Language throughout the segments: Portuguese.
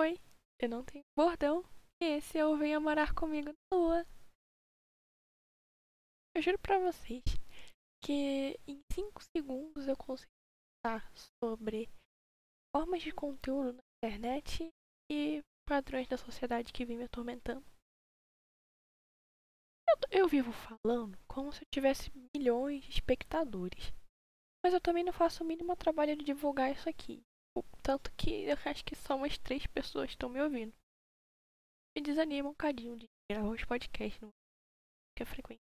Oi, eu não tenho bordão. E esse eu venho morar comigo na lua. Eu juro pra vocês que em 5 segundos eu consigo falar sobre formas de conteúdo na internet e padrões da sociedade que vem me atormentando. Eu, eu vivo falando como se eu tivesse milhões de espectadores. Mas eu também não faço o mínimo trabalho de divulgar isso aqui. Tanto que eu acho que só umas três pessoas estão me ouvindo. Me desanima um cadinho de gravar os podcasts no que é frequente.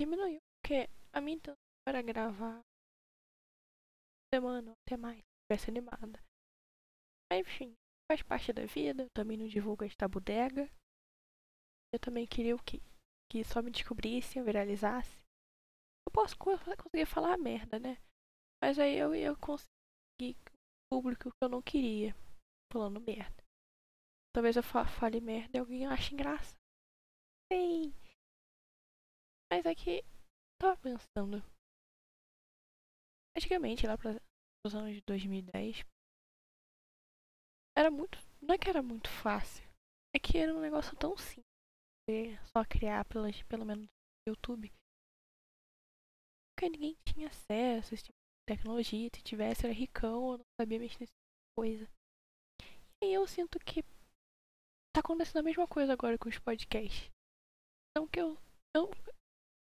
Diminuiu, porque a minha intenção era gravar semana até mais, se tivesse animada. Mas enfim, faz parte da vida, eu também não divulgo esta bodega. Eu também queria o quê? Que só me descobrissem, viralizasse. Eu posso conseguir falar merda, né? Mas aí eu ia conseguir público que eu não queria falando merda. Talvez eu fale merda e alguém ache engraçado. Sei. Mas é tava pensando. Antigamente, lá para os anos de 2010, era muito. Não é que era muito fácil. É que era um negócio tão simples. Só criar pelas, pelo menos no YouTube. Porque ninguém tinha acesso esse tipo tecnologia. Se tivesse, era ricão, eu não sabia mexer nessa tipo coisa. E aí eu sinto que tá acontecendo a mesma coisa agora com os podcasts. Então que eu. Eu,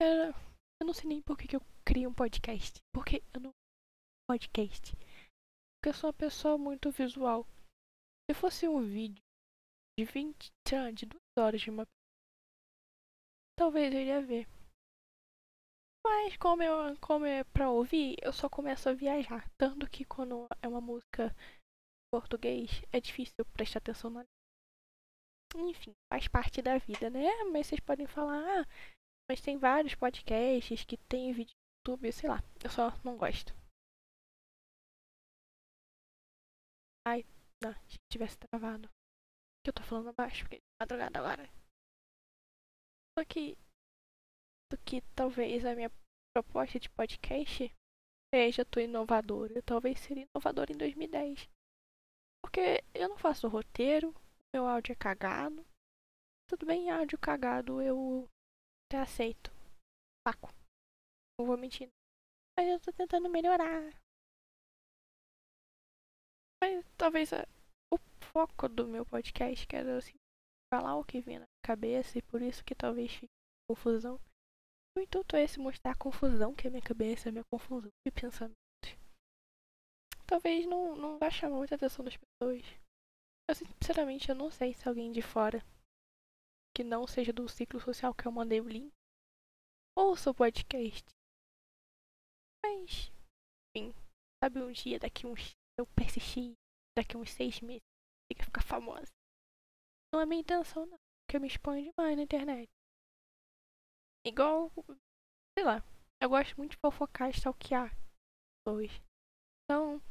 era, eu não sei nem por que, que eu crio um podcast. Porque eu não. Podcast. Porque eu sou uma pessoa muito visual. Se fosse um vídeo de 20, de duas horas de uma talvez eu iria ver. Mas como, eu, como é pra ouvir, eu só começo a viajar. Tanto que quando é uma música em português, é difícil prestar atenção na Enfim, faz parte da vida, né? Mas vocês podem falar, ah, mas tem vários podcasts que tem vídeo no YouTube, sei lá. Eu só não gosto. Ai, não, se tivesse travado. Que eu tô falando baixo, porque é madrugada agora. Só que. Que talvez a minha proposta de podcast seja tão inovadora. Talvez seria inovadora em 2010. Porque eu não faço roteiro, meu áudio é cagado. Tudo bem, áudio cagado eu até aceito. Saco. Não vou mentir. Mas eu tô tentando melhorar. Mas talvez a, o foco do meu podcast, que era assim, falar o que vinha na cabeça e por isso que talvez fique confusão. O intuito é esse mostrar a confusão que é minha cabeça, a minha confusão de pensamentos. Talvez não, não vá chamar muita atenção das pessoas. Eu sinceramente eu não sei se alguém de fora que não seja do ciclo social que eu mandei o link ouça o podcast. Mas, enfim, sabe um dia daqui uns eu persistir daqui uns seis meses e ficar famosa. Não é minha intenção não, porque eu me exponho demais na internet. Igual, sei lá, eu gosto muito de fofocar e stalkear pessoas. Então,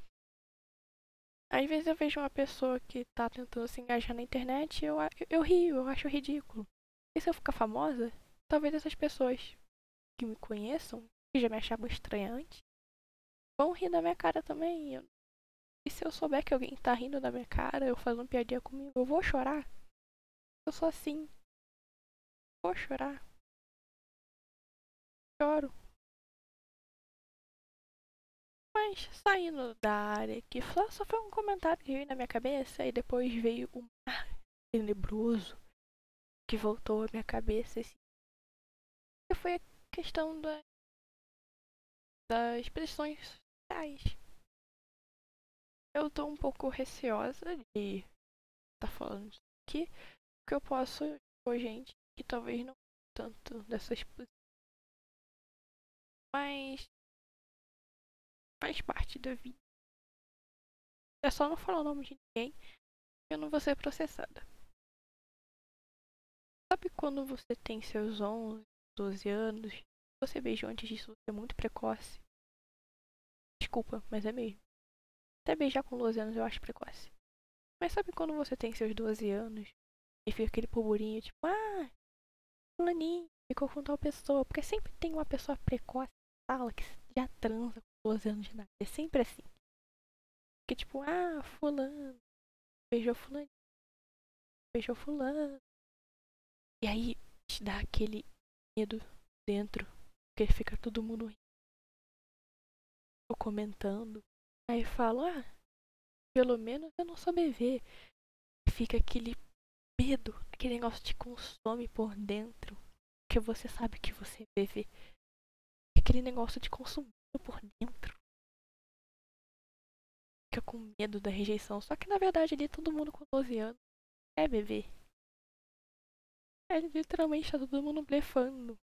às vezes eu vejo uma pessoa que tá tentando se engajar na internet e eu, eu, eu rio, eu acho ridículo. E se eu ficar famosa, talvez essas pessoas que me conheçam, que já me achavam estranha antes, vão rir da minha cara também. Eu e se eu souber que alguém tá rindo da minha cara, eu fazendo piadinha comigo, eu vou chorar. Eu sou assim. Vou chorar. Choro. Mas saindo da área que só, foi um comentário que veio na minha cabeça e depois veio um mar tenebroso que voltou à minha cabeça. Assim. Que foi a questão da, das pressões sociais eu tô um pouco receosa de estar tá falando isso aqui, porque eu posso com gente que talvez não tanto dessas mas faz parte da vida. É só não falar o nome de ninguém eu não vou ser processada. Sabe quando você tem seus 11, 12 anos, você beijou antes disso, é muito precoce? Desculpa, mas é mesmo. Até beijar com 12 anos eu acho precoce. Mas sabe quando você tem seus 12 anos e fica aquele burburinho tipo, ah, fulaninho ficou com tal pessoa. Porque sempre tem uma pessoa precoce na sala que já transa com 12 anos de idade. É sempre assim. Que tipo, ah, fulano beijou fulano. Beijou fulano. E aí te dá aquele medo dentro. Porque fica todo mundo rindo. Ou comentando. Aí falo, ah, pelo menos eu não sou bebê. Fica aquele medo, aquele negócio te consome por dentro. Porque você sabe que você é bebê. Aquele negócio te consumindo por dentro. Fica com medo da rejeição. Só que na verdade ali todo mundo com 12 anos é bebê. É literalmente tá todo mundo blefando.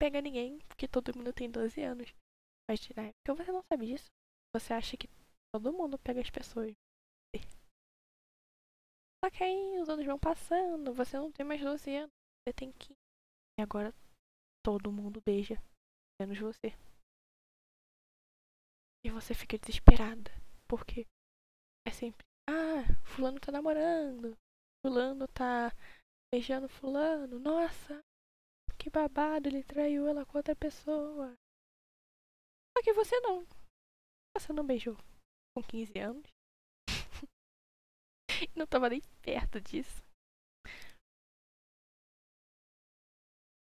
Pega ninguém, porque todo mundo tem 12 anos. Mas na época você não sabe disso. Você acha que todo mundo pega as pessoas. Só que aí os anos vão passando, você não tem mais 12 anos, você tem 15. E agora todo mundo beija, menos você. E você fica desesperada, porque é sempre, ah, fulano tá namorando, fulano tá beijando fulano, nossa, que babado, ele traiu ela com outra pessoa. Só que você não. Você não beijou com 15 anos. não tava nem perto disso.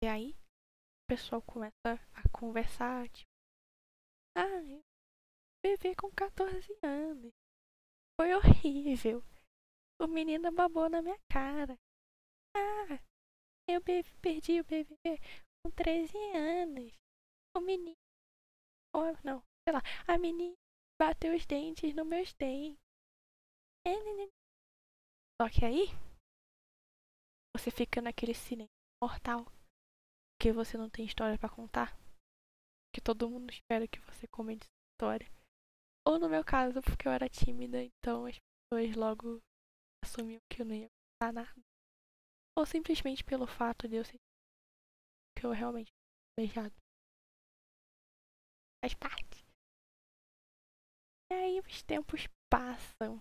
E aí, pessoal começa a conversar, tipo, ah, com 14 anos. Foi horrível. O menino babou na minha cara. Ah, eu perdi o bebê com 13 anos. O menino. Oh, não, sei lá. A menina bateu os dentes nos meus dentes. Só que aí. Você fica naquele silêncio mortal. Que você não tem história para contar. Que todo mundo espera que você comente história. Ou no meu caso, porque eu era tímida, então as pessoas logo assumiam que eu não ia contar nada ou simplesmente pelo fato de eu ser que eu realmente beijado. Faz parte. E aí os tempos passam.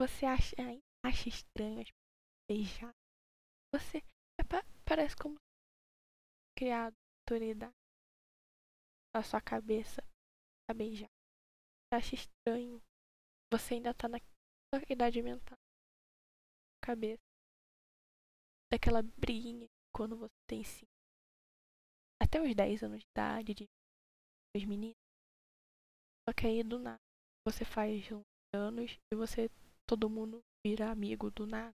Você acha, acha estranho beijar. Você é, parece como criado autoridade na sua cabeça a beijar. Você acha estranho. Você ainda tá na idade mental. Cabeça daquela briguinha quando você tem sim até os 10 anos de idade de os meninos. Só que aí do nada você faz uns anos e você todo mundo vira amigo do nada.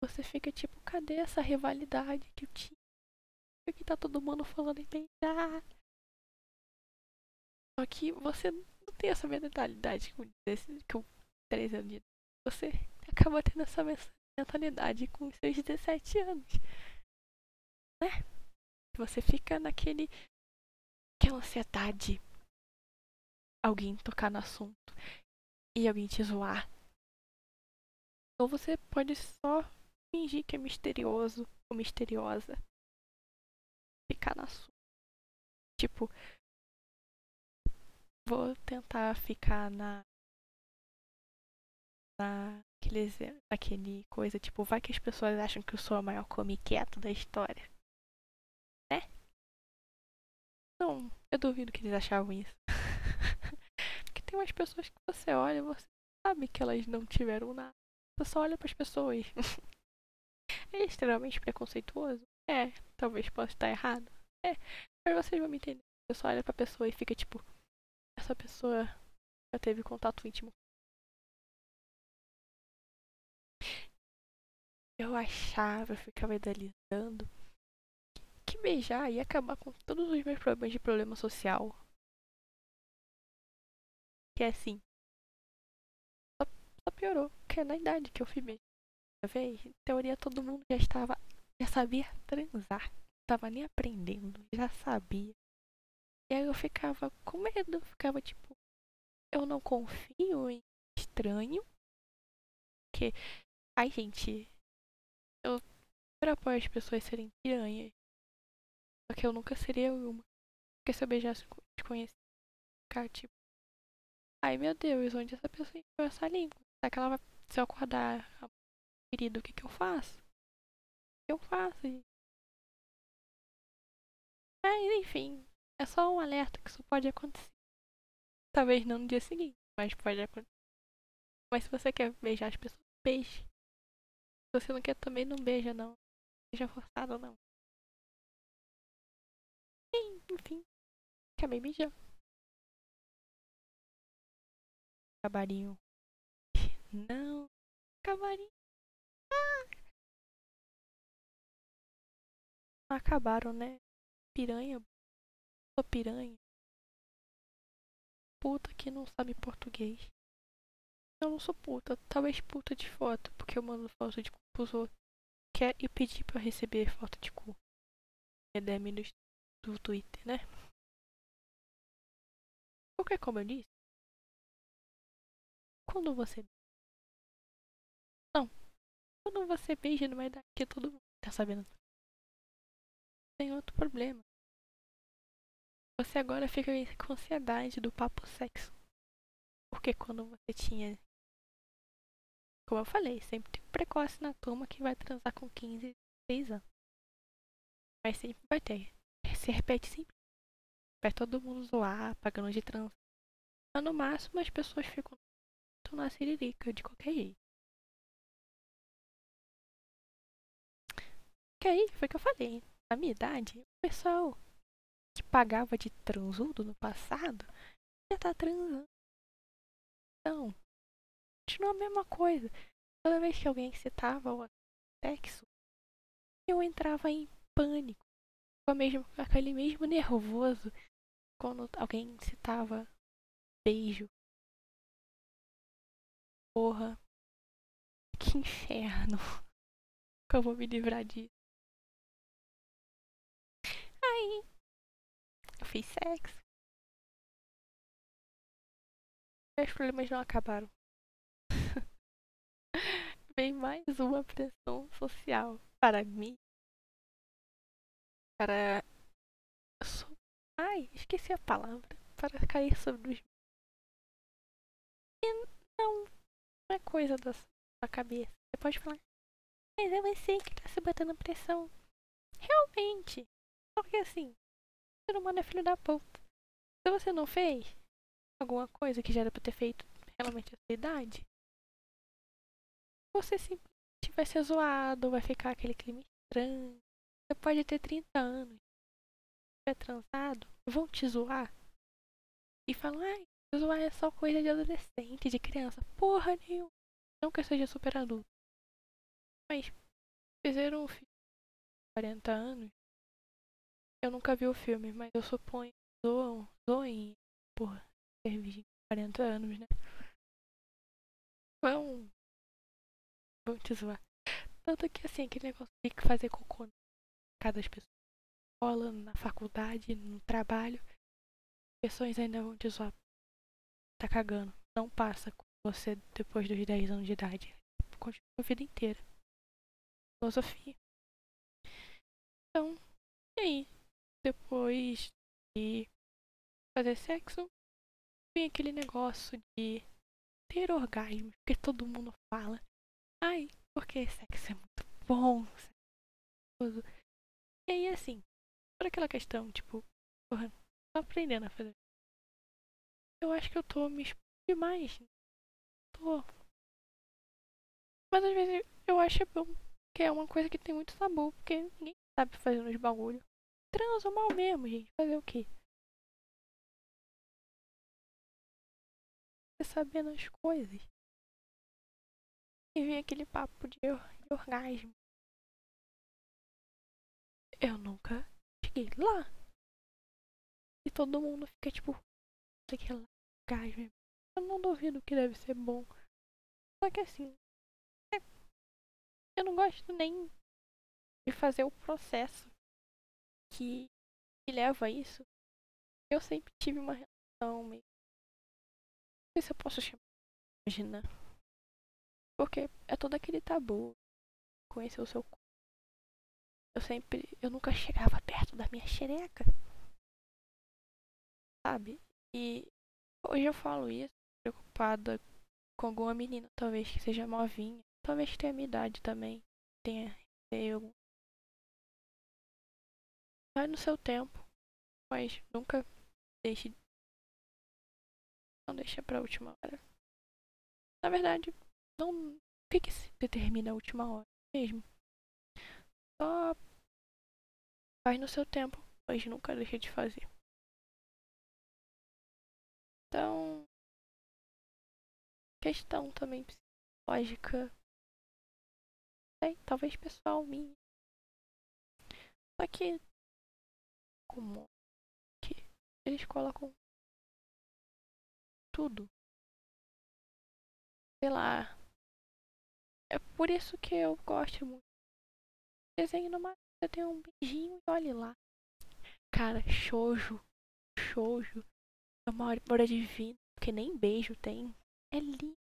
Você fica tipo, cadê essa rivalidade que eu tinha? Por que tá todo mundo falando em beijar? Só que você não tem essa mentalidade com, com 13 anos de idade. Você acaba tendo essa mentalidade com seus 17 anos. Né? Você fica naquele. aquela ansiedade. Alguém tocar no assunto e alguém te zoar. Ou você pode só fingir que é misterioso ou misteriosa. Ficar na sua. Tipo, vou tentar ficar na naqueles, aquele coisa, tipo, vai que as pessoas acham que eu sou a maior come quieto da história. Né? Não, eu duvido que eles achavam isso. Porque tem umas pessoas que você olha você sabe que elas não tiveram nada. Você só olha para as pessoas. é extremamente preconceituoso? É, talvez possa estar errado. É, mas vocês vão me entender. Você só olha pra pessoa e fica tipo, essa pessoa já teve contato íntimo eu achava, eu ficava idealizando que beijar ia acabar com todos os meus problemas de problema social. Que é assim. Só, piorou, porque é na idade que eu fui beijar. Vez, em teoria todo mundo já estava, já sabia transar. Tava nem aprendendo, já sabia. E aí eu ficava com medo, ficava tipo, eu não confio em estranho. Que, ai gente, eu super apoio as pessoas serem piranhas. Só que eu nunca seria uma. Porque se eu beijasse desconhecido, ficar tipo. Ai meu Deus, onde essa pessoa enfiou essa língua? Será que ela vai. Se eu acordar, querido, o que que eu faço? Eu faço? Mas enfim, é só um alerta que isso pode acontecer. Talvez não no dia seguinte, mas pode acontecer. Mas se você quer beijar as pessoas, beije. Se você não quer também, não beija, não. Seja forçado, não. Enfim. Acabei beijando. Cabarinho. Não. Cabarinho. Ah. Acabaram, né? Piranha. Sou piranha. Puta que não sabe português. Eu não sou puta. Talvez puta de foto, porque eu mando foto de cu pros outros. Quer e pedir pra receber foto de cu. É DM do, do Twitter, né? Porque como eu disse, quando você. Não. Quando você beija não vai dar que todo mundo tá sabendo. Tem outro problema. Você agora fica com ansiedade do papo sexo. Porque quando você tinha. Como eu falei, sempre tem precoce na turma que vai transar com 15, 6 anos. Mas sempre vai ter. Se repete sempre. Vai todo mundo zoar, pagando de trans. Mas no máximo as pessoas ficam na siririca de qualquer jeito. Que aí foi o que eu falei. Na minha idade, o pessoal que pagava de transudo no passado já tá transando. Então, continua a mesma coisa. Toda vez que alguém citava o sexo, eu entrava em pânico. Com mesmo, aquele mesmo nervoso quando alguém citava beijo. Porra. Que inferno. Que eu vou me livrar disso. Aí, eu fiz sexo. Meus problemas não acabaram. Vem mais uma pressão social para mim. Para. Ai, esqueci a palavra. Para cair sobre os. E não, não é coisa da sua cabeça. Você pode falar. Mas é você que tá se batendo pressão. Realmente. Porque assim, ser humano é filho da puta. Se você não fez alguma coisa que já era pra ter feito realmente a sua idade, você simplesmente vai ser zoado, vai ficar aquele clima estranho. Você pode ter 30 anos, é transado, vão te zoar e falam, ai, zoar é só coisa de adolescente, de criança. Porra nenhuma. Não que eu seja super adulto. Mas fizeram um filho de 40 anos eu nunca vi o filme, mas eu suponho zoam, zoem por ter virgem 40 anos, né? Vão. Vão te zoar. Tanto que assim, aquele negócio de fazer cocô na casa das pessoas. Escola, na faculdade, no trabalho. Pessoas ainda vão te zoar. Tá cagando. Não passa com você depois dos 10 anos de idade. Continua a vida inteira. Filosofia. Então, e aí? Depois de fazer sexo, vem aquele negócio de ter orgasmo, porque todo mundo fala. Ai, porque sexo é muito bom. É e aí, assim, por aquela questão, tipo, porra, tô aprendendo a fazer. Eu acho que eu tô me expondo demais. Tô. Mas às vezes eu acho bom, que é uma coisa que tem muito sabor, porque ninguém sabe fazer nos bagulhos transa mal mesmo, gente. Fazer o quê? Sabendo as coisas. E vem aquele papo de, de orgasmo. Eu nunca cheguei lá. E todo mundo fica tipo, sei que lá, orgasmo. Eu não duvido que deve ser bom. Só que assim, é, eu não gosto nem de fazer o processo que, que leva a isso, eu sempre tive uma relação meio. Não sei se eu posso chamar imagina. Porque é todo aquele tabu. Conhecer o seu corpo. Eu sempre. Eu nunca chegava perto da minha xereca. Sabe? E hoje eu falo isso preocupada com alguma menina, talvez que seja novinha. Talvez tenha minha idade também. Tenha, tenha algum Vai no seu tempo, mas nunca deixe. Não deixa pra última hora. na verdade, não. O que, que se determina a última hora mesmo? Só faz no seu tempo, mas nunca deixa de fazer. Então, questão também psicológica, sei, talvez pessoal minha. Só que, como que eles colocam tudo sei lá. É por isso que eu gosto muito. Desenho no mar, você tem um beijinho e olhe lá. Cara, shoujo, shoujo é uma hora divina, porque nem beijo tem. É lindo.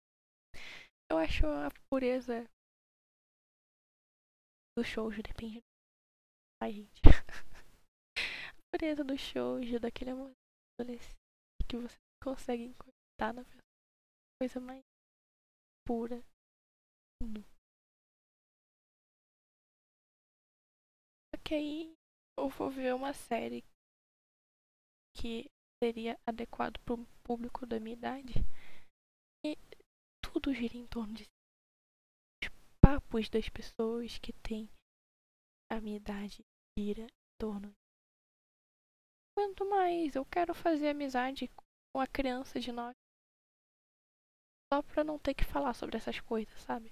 Eu acho a pureza do shoujo depende. Ai, gente. Pureza do shoujo, daquele amor adolescente que você consegue encostar na. Coisa mais pura. Só que aí eu vou ver uma série que seria adequado para o público da minha idade. E tudo gira em torno de os papos das pessoas que têm a minha idade gira em torno. Quanto mais eu quero fazer amizade com a criança de 9 só pra não ter que falar sobre essas coisas, sabe?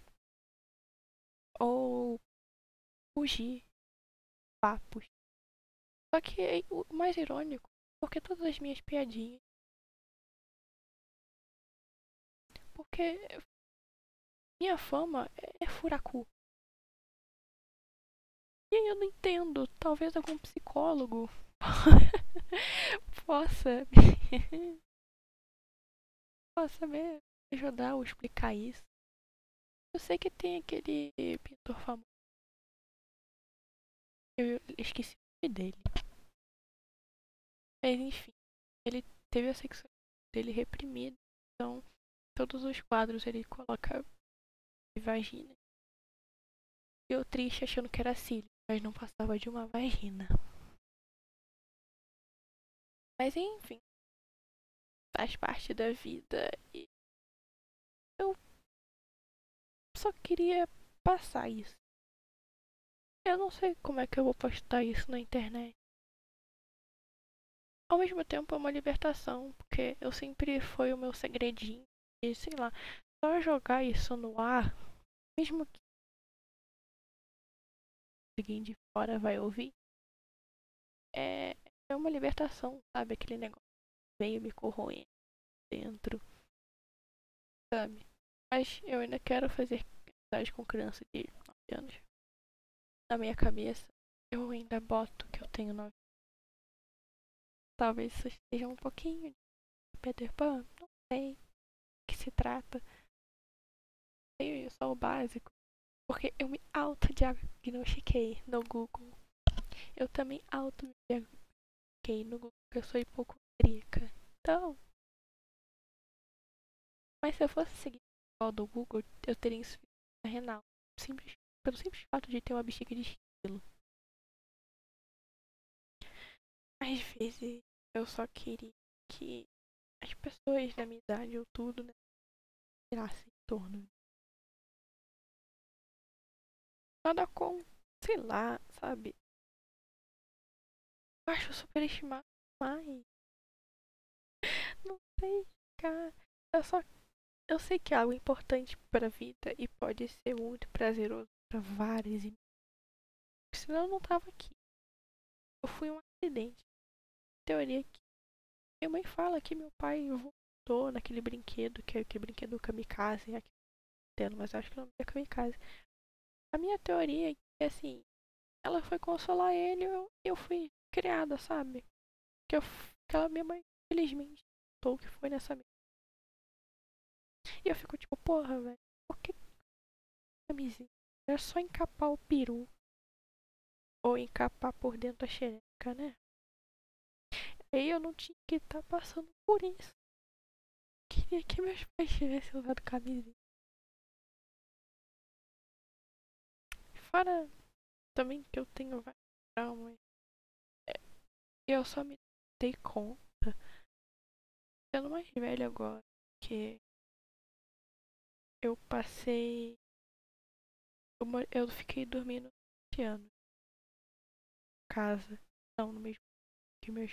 Ou fugir papos. Só que o mais irônico, porque todas as minhas piadinhas. Porque minha fama é furacu. E aí eu não entendo. Talvez algum psicólogo possa. possa me ajudar ou explicar isso. Eu sei que tem aquele pintor famoso. Eu esqueci o nome dele. Mas enfim, ele teve a sexualidade dele reprimida. Então, todos os quadros ele coloca vagina. Eu triste achando que era cílio, mas não passava de uma vagina. Mas enfim, faz parte da vida e eu só queria passar isso. Eu não sei como é que eu vou postar isso na internet. Ao mesmo tempo é uma libertação, porque eu sempre foi o meu segredinho. E sei lá, só jogar isso no ar, mesmo que alguém de fora vai ouvir, é, é uma libertação, sabe? Aquele negócio veio me corroendo dentro sabe? Mas eu ainda quero fazer amizade com criança de 9 anos. Na minha cabeça, eu ainda boto que eu tenho 9 Talvez isso esteja um pouquinho de Peter Pan, não sei o que se trata. Sei só o básico. Porque eu me autodiagnostiquei no Google. Eu também autodiagnostiquei no Google que eu sou hipocondríaca. Então, mas se eu fosse seguir o do Google, eu teria insuficiência renal. Simples, pelo simples fato de ter uma bexiga de esquilo. Às vezes eu só queria que as pessoas da minha idade ou tudo, né, girassem em torno. Nada com, sei lá, sabe? Eu acho superestimado demais. Não sei, cara. Eu só eu sei que é algo importante para a vida e pode ser muito prazeroso para várias e senão eu não tava aqui. Eu fui um acidente. Teoria que minha mãe fala que meu pai voltou naquele brinquedo, que é aquele brinquedo kamikaze, aqui tendo, mas eu acho que não é kamikaze. A minha teoria é que assim, ela foi consolar ele e eu, eu fui criada, sabe? Que eu, aquela minha mãe, felizmente, ou que foi nessa e eu fico tipo, porra, velho, por que camisinha? Era só encapar o peru. Ou encapar por dentro a xereca, né? Aí eu não tinha que estar tá passando por isso. Queria que meus pais tivessem usado camisinha. Fora também que eu tenho vários traumas. Eu só me dei conta, sendo mais velho agora, que eu passei. Eu, eu fiquei dormindo esse ano. Casa. Não, no mesmo. Que meus.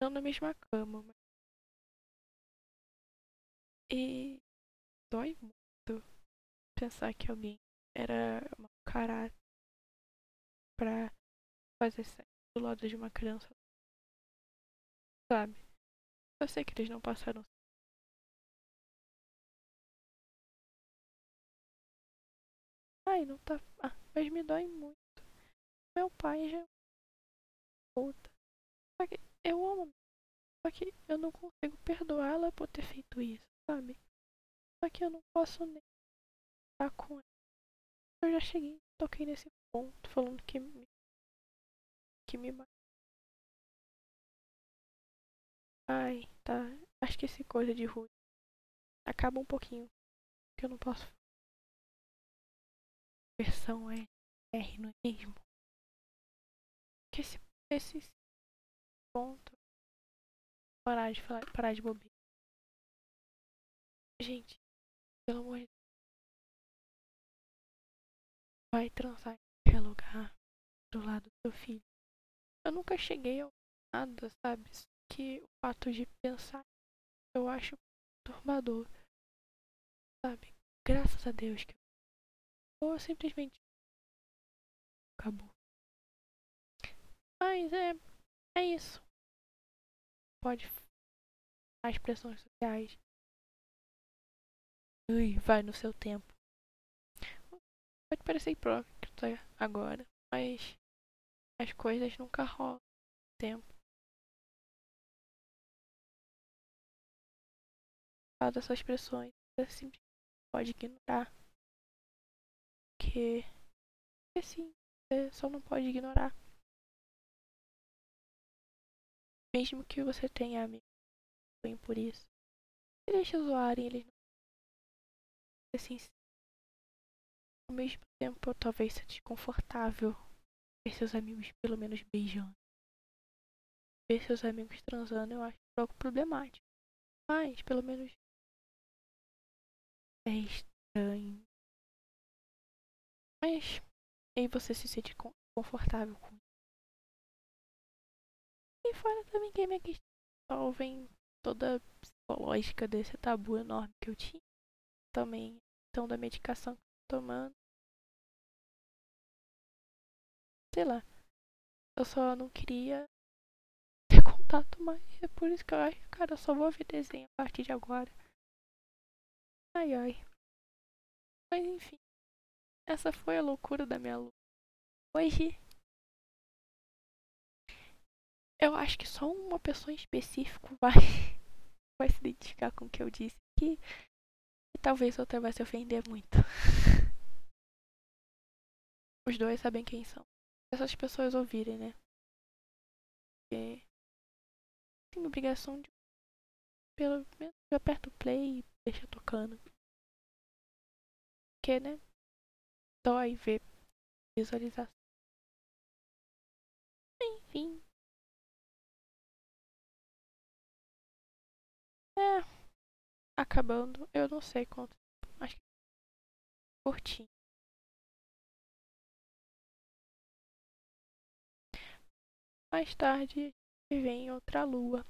Não na mesma cama, mas. E. Dói muito pensar que alguém era mau caráter pra fazer sexo do lado de uma criança. Sabe? Eu sei que eles não passaram. Ai, não tá. Ah, mas me dói muito. Meu pai já. Puta. Só que eu amo. Só que eu não consigo perdoá-la por ter feito isso, sabe? Só que eu não posso nem estar com ela. Eu já cheguei, toquei nesse ponto, falando que me. Que me Ai, tá. Acho que esse coisa de rude acaba um pouquinho. Que eu não posso. Versão é R, não é mesmo? Que esse, esse ponto. Parar de falar, parar de bobeira. Gente, pelo amor de Deus. Vai transar em qualquer lugar do lado do seu filho. Eu nunca cheguei a nada, sabe? que o fato de pensar eu acho perturbador. Sabe? Graças a Deus que ou simplesmente acabou. Mas é é isso. Pode as pressões sociais. Ui, vai no seu tempo. Pode parecer hipócrita agora, mas as coisas nunca rolam tempo. causa dessas pressões. Você simplesmente pode ignorar. Porque, porque sim, você só não pode ignorar. Mesmo que você tenha amigos que por isso. Deixa zoarem, eles não. Assim, ao mesmo tempo, talvez seja desconfortável ver seus amigos pelo menos beijando. Ver seus amigos transando eu acho um pouco problemático. Mas, pelo menos, é estranho. Mas aí você se sente confortável com E fora também que a minha questão vem toda psicológica desse tabu enorme que eu tinha. Também então da medicação que eu tô tomando. Sei lá. Eu só não queria ter contato mais. É por isso que eu acho, cara, eu só vou ver desenho a partir de agora. Ai ai. Mas enfim. Essa foi a loucura da minha luta. Hoje. Eu acho que só uma pessoa em específico vai, vai se identificar com o que eu disse aqui. E talvez outra vai se ofender muito. Os dois sabem quem são. Essas pessoas ouvirem, né? Porque tem obrigação de. Pelo menos eu aperto o play e deixa tocando. Porque, né? Dói ver visualização. Enfim. É. Acabando. Eu não sei quanto. Acho que. Curtinho. Mais tarde, vem outra lua.